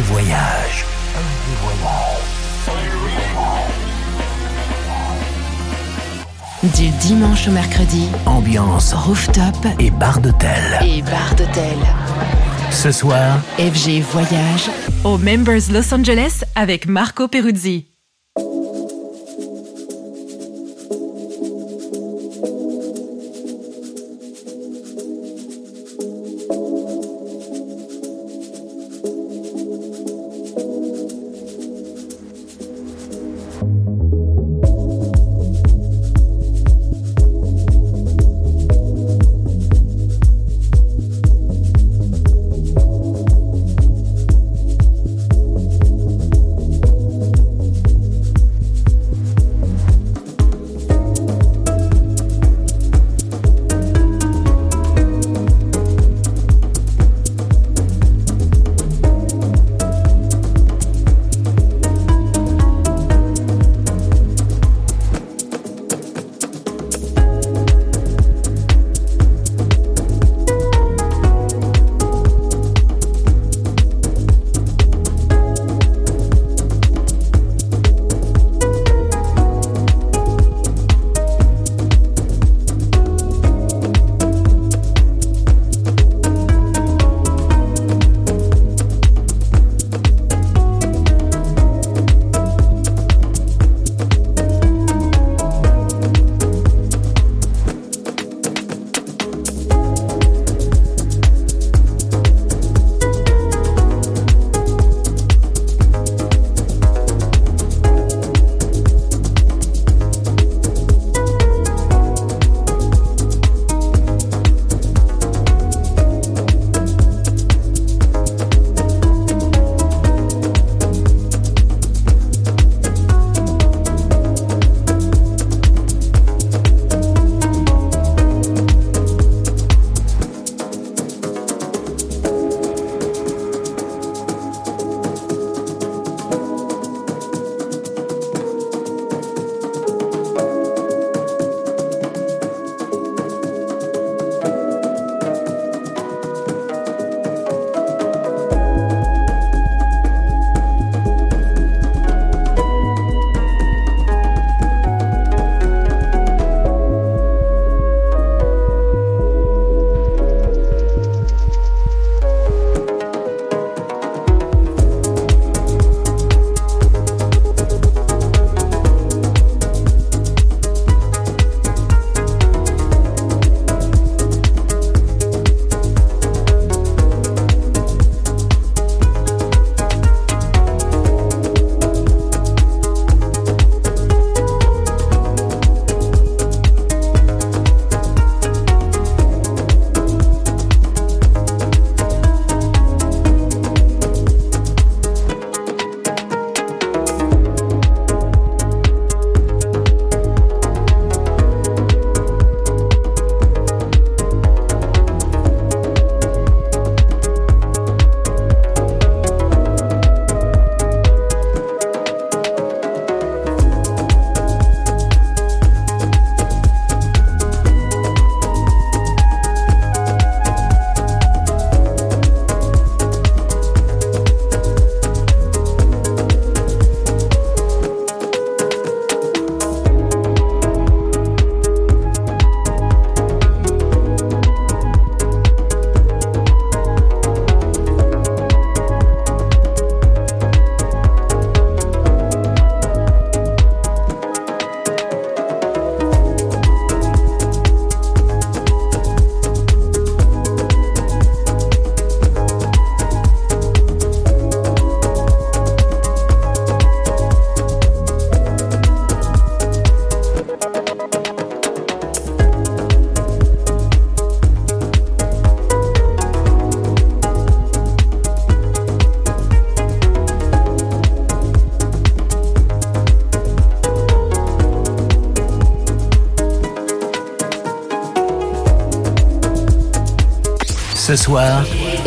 Voyage. Du dimanche au mercredi, Ambiance rooftop et bar d'hôtel. et bar d'hôtel. Ce soir, FG Voyage Au Members Los Angeles avec Marco Peruzzi.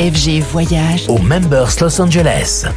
FG Voyage au Members Los Angeles.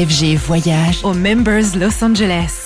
FG Voyage Au Members Los Angeles.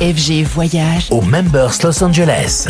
FG Voyage au Members Los Angeles.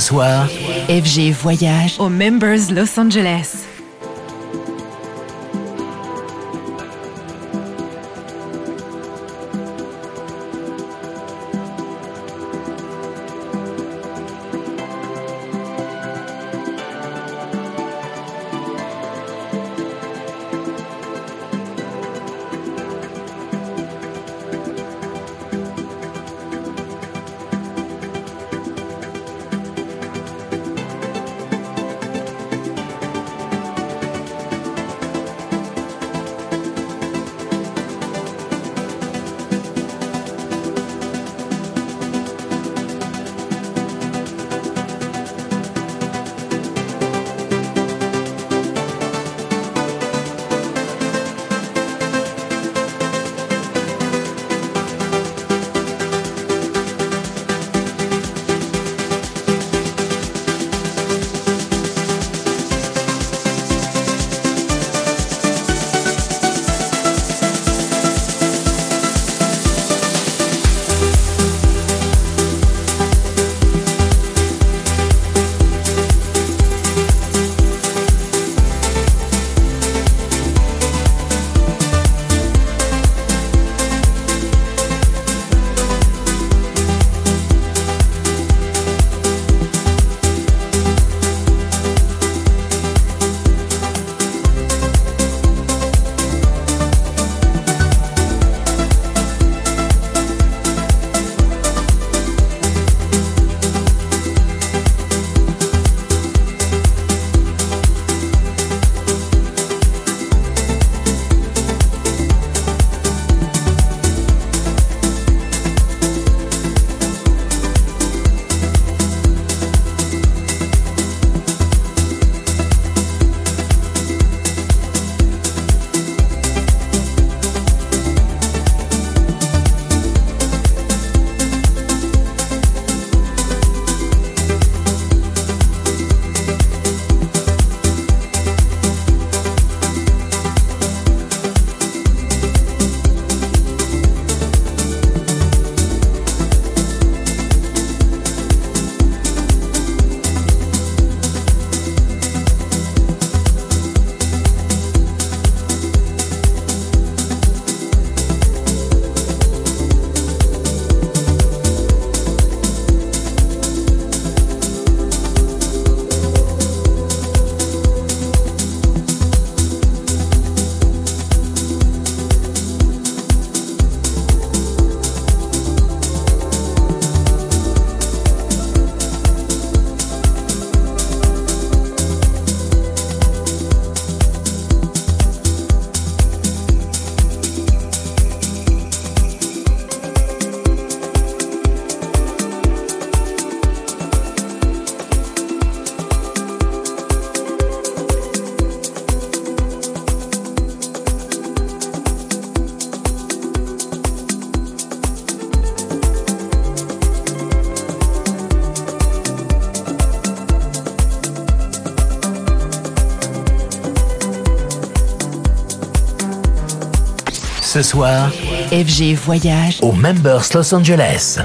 Soir, FG Voyage au Members Los Angeles. Ce soir, FG Voyage au Members Los Angeles.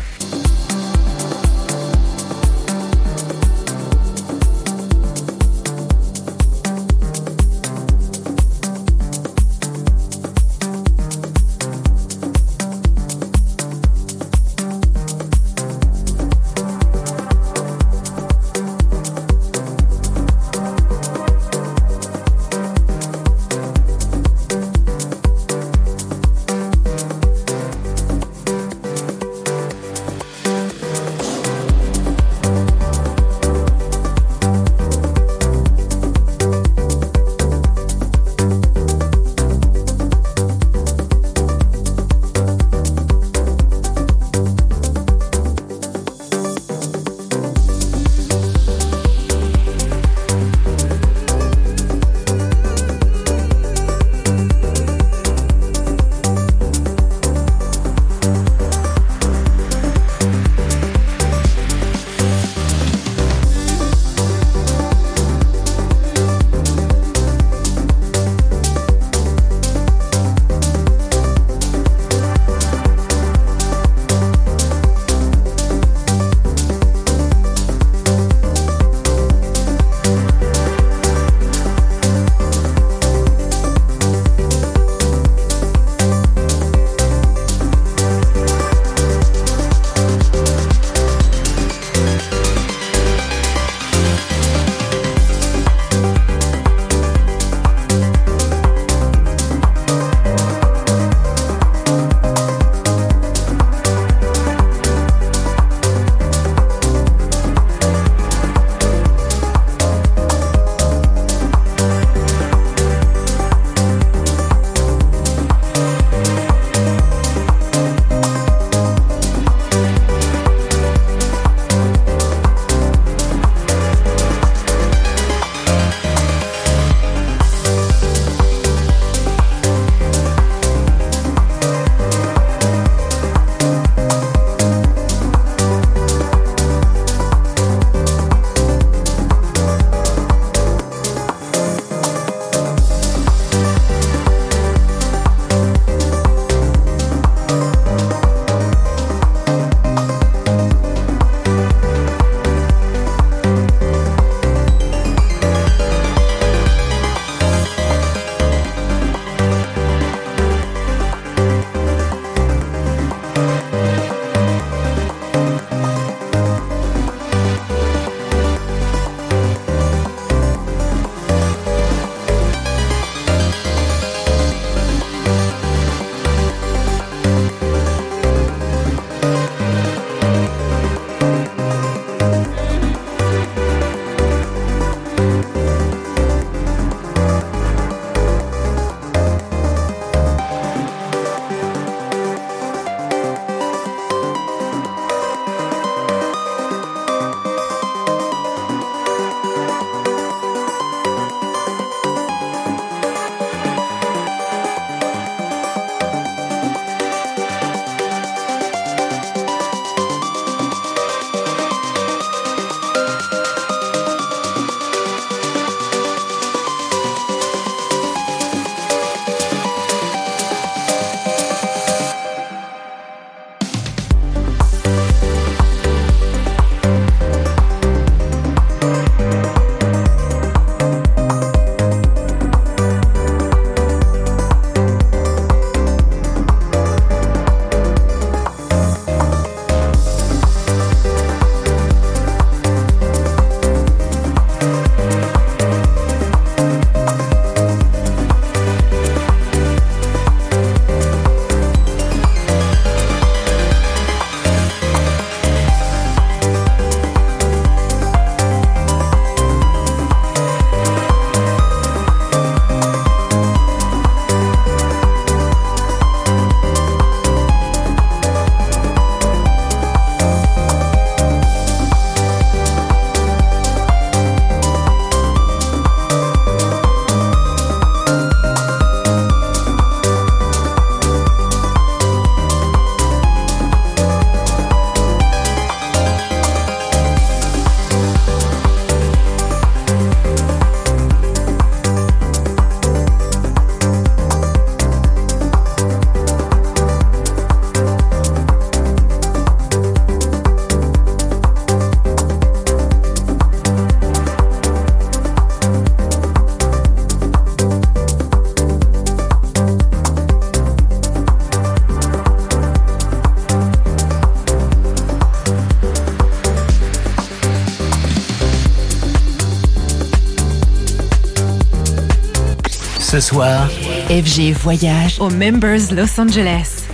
Soir, FG Voyage au Members Los Angeles.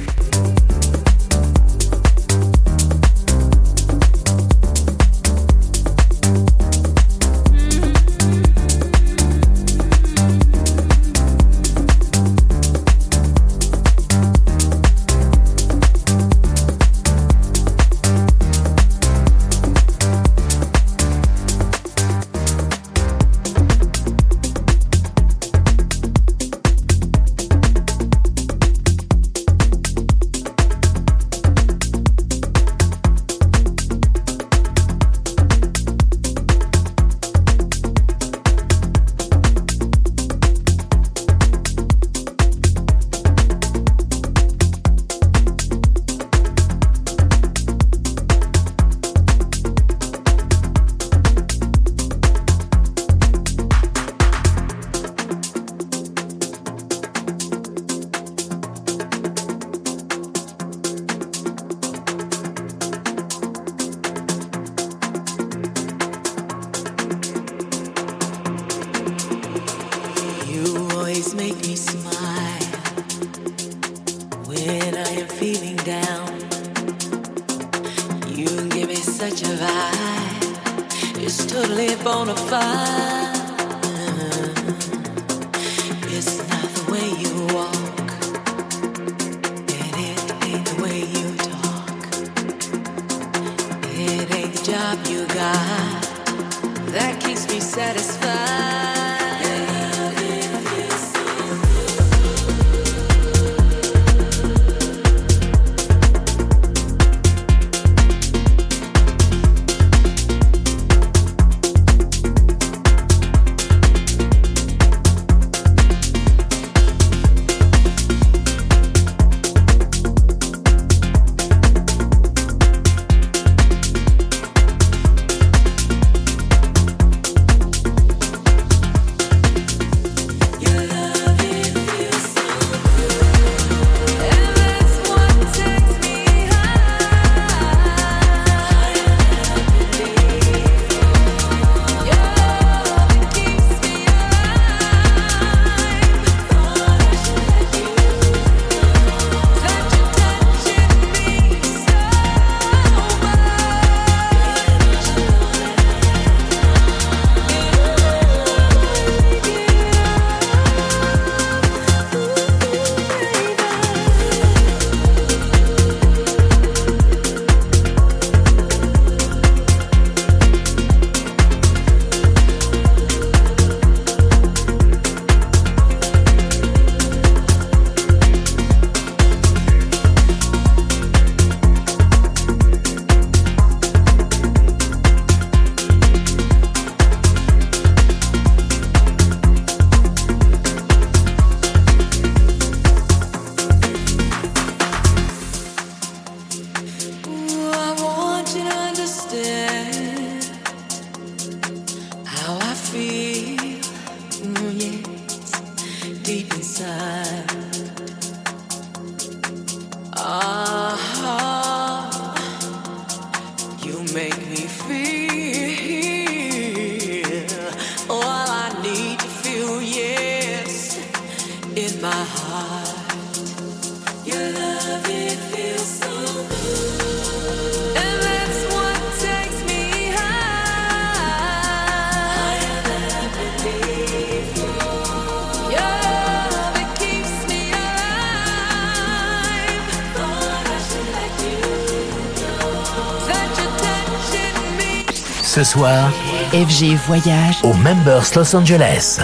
Voyage au Members Los Angeles.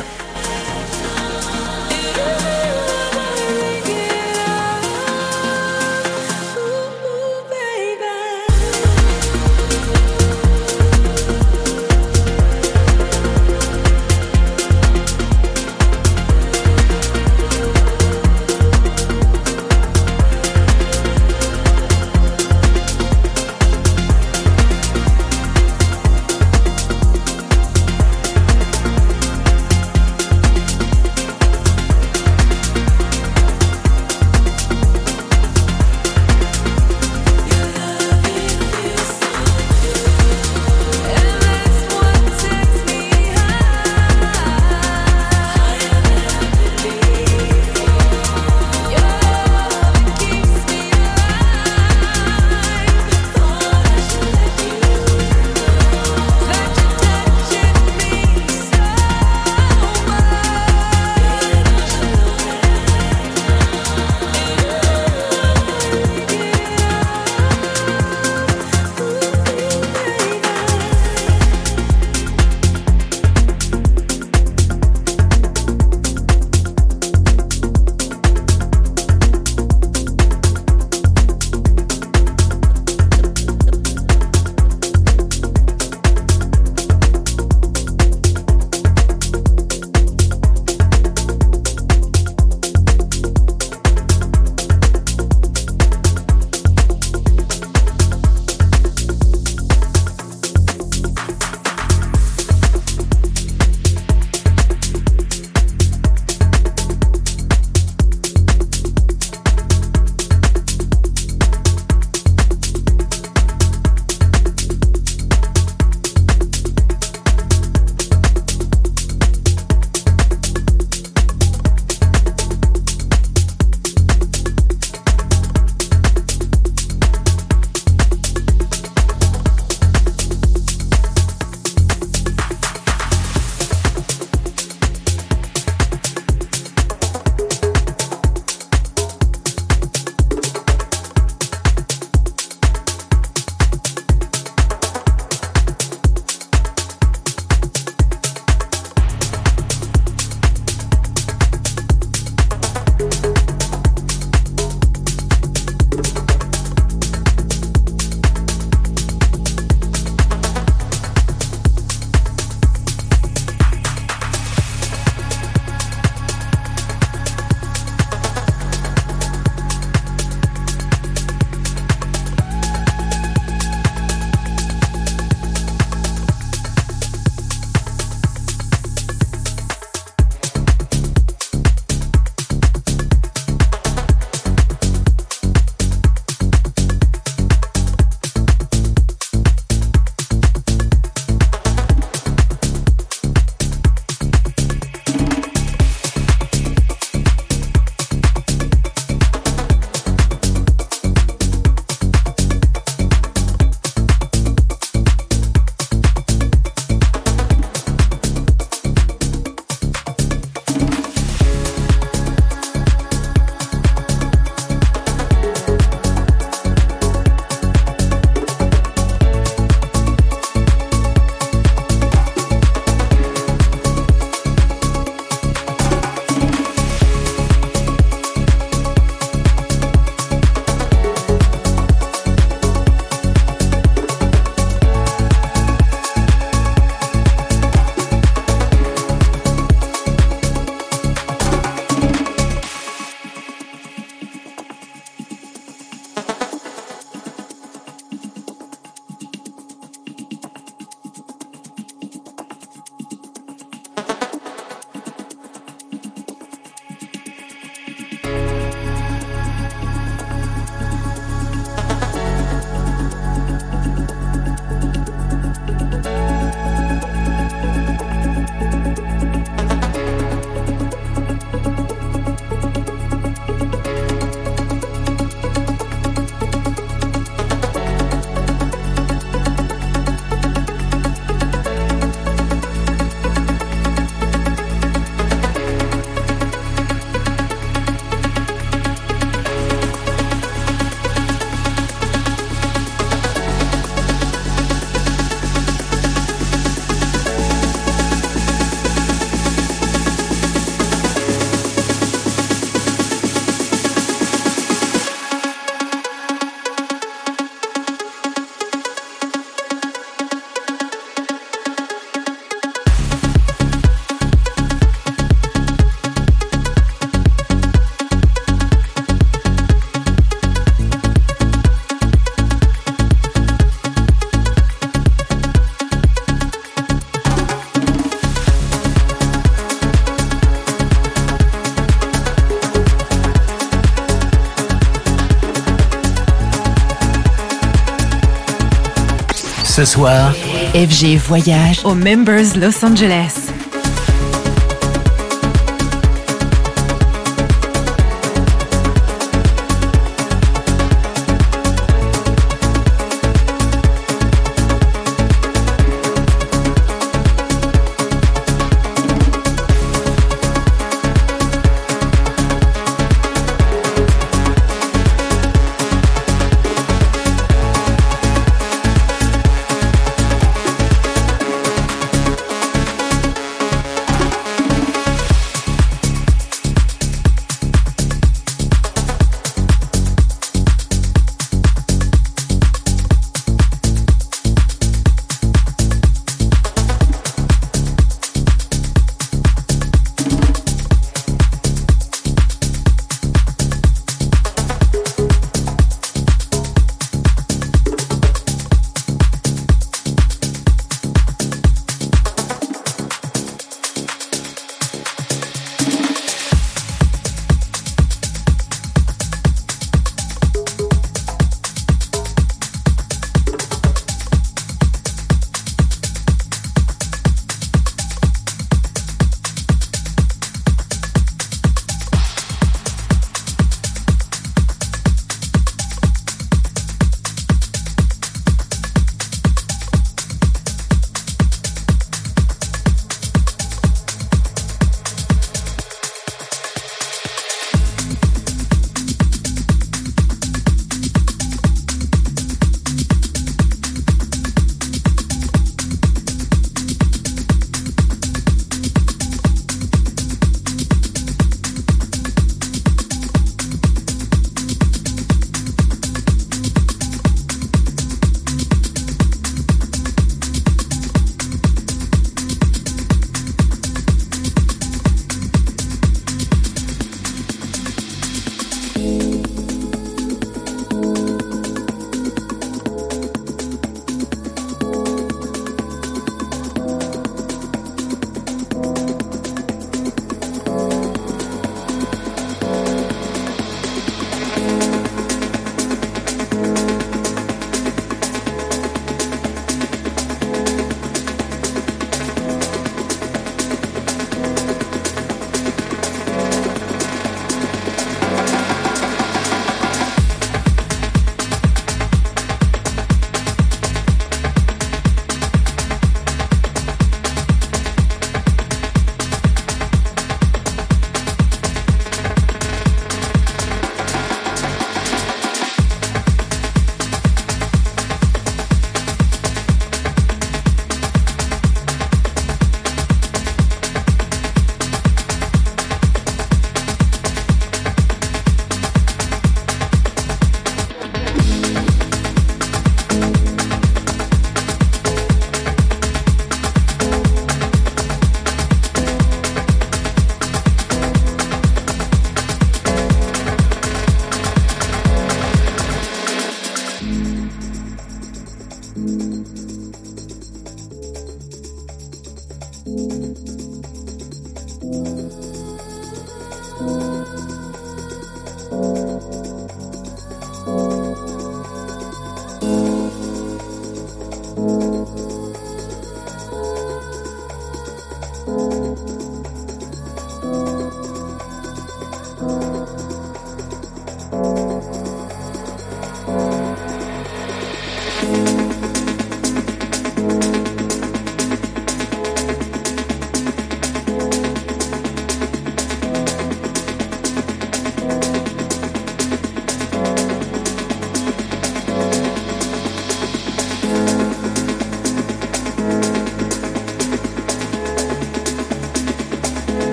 Ce soir, FG Voyage au Members Los Angeles.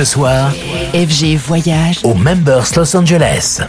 Ce soir, FG Voyage au Members Los Angeles.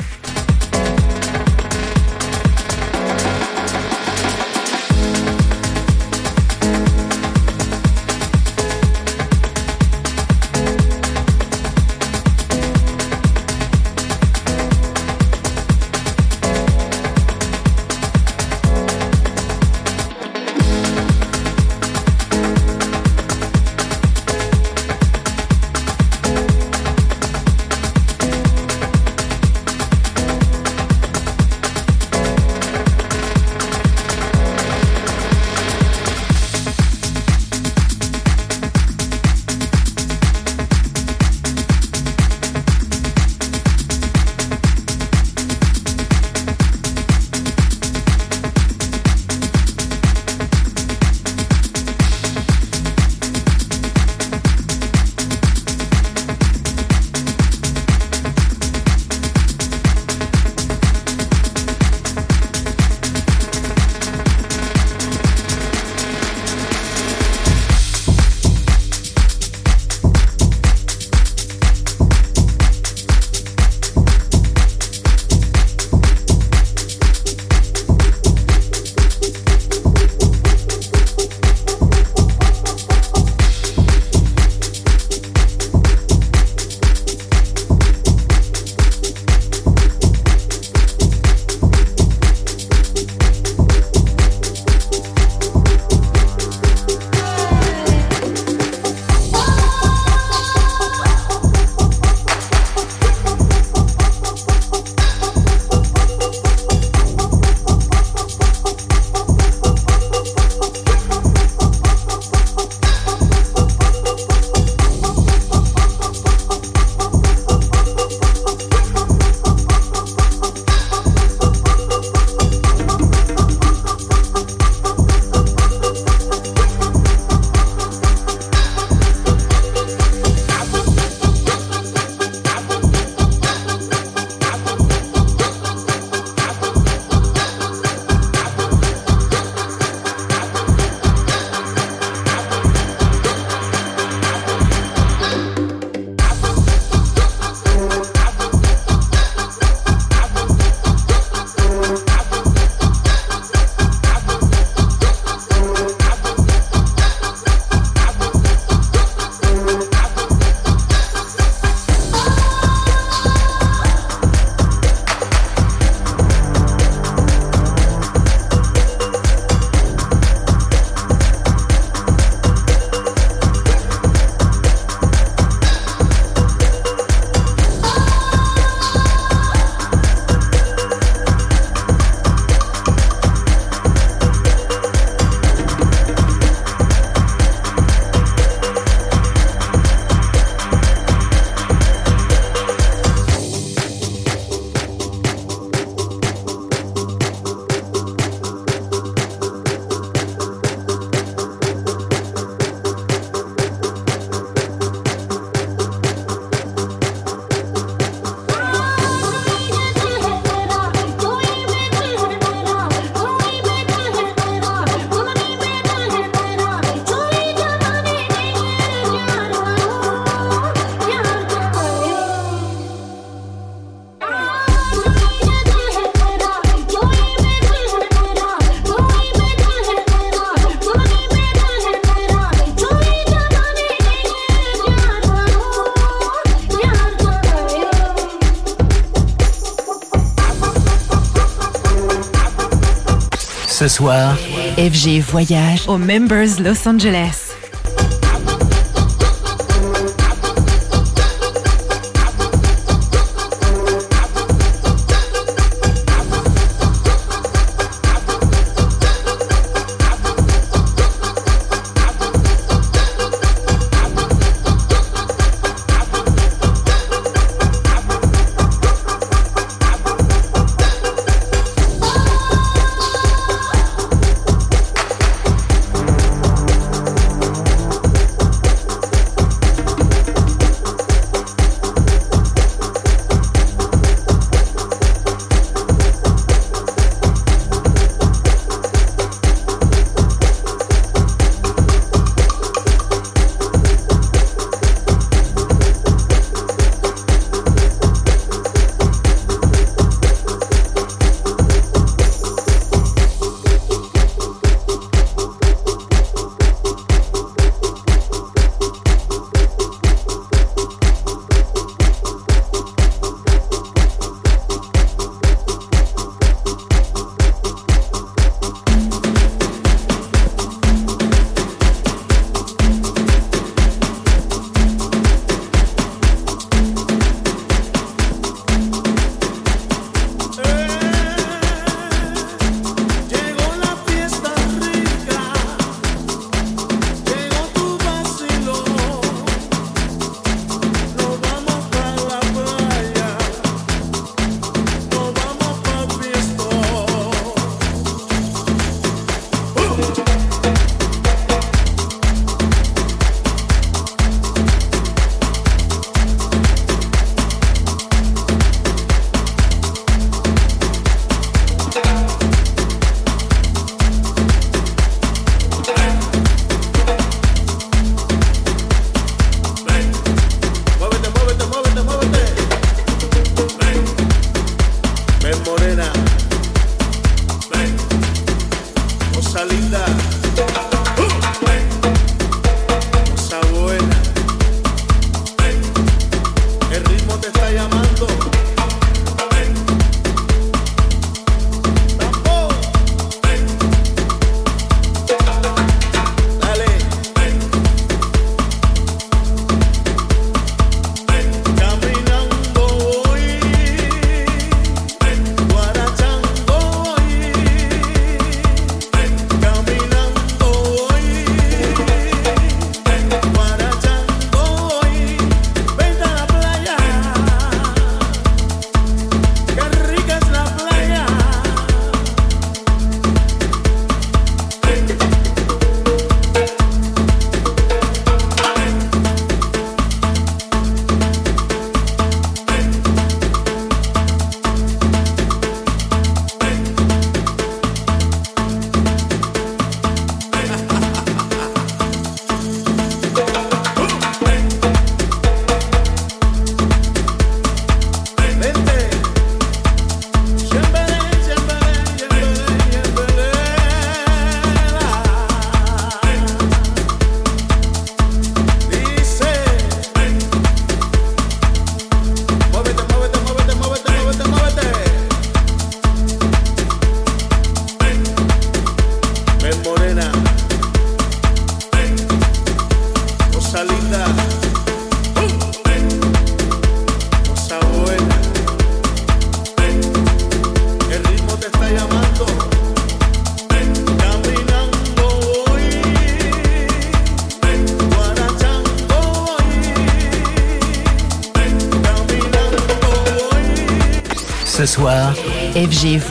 FG Voyage aux Members Los Angeles.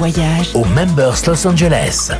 voyage au Members Los Angeles.